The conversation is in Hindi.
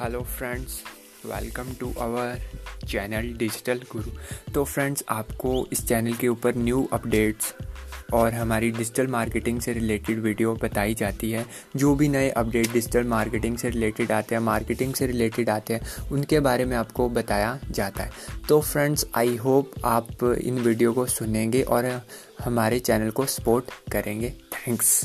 Hello friends welcome to our channel Digital Guru तो फ्रेंड्स आपको इस चैनल के ऊपर न्यू अपडेट्स और हमारी डिजिटल मार्केटिंग से रिलेटेड वीडियो बताई जाती है। जो भी नए अपडेट डिजिटल मार्केटिंग से रिलेटेड आते हैं मार्केटिंग से रिलेटेड आते हैं, उनके बारे में आपको बताया जाता है। तो फ्रेंड्स आई होप आप इन वीडियो को सुनेंगे और हमारे चैनल को सपोर्ट करेंगे। थैंक्स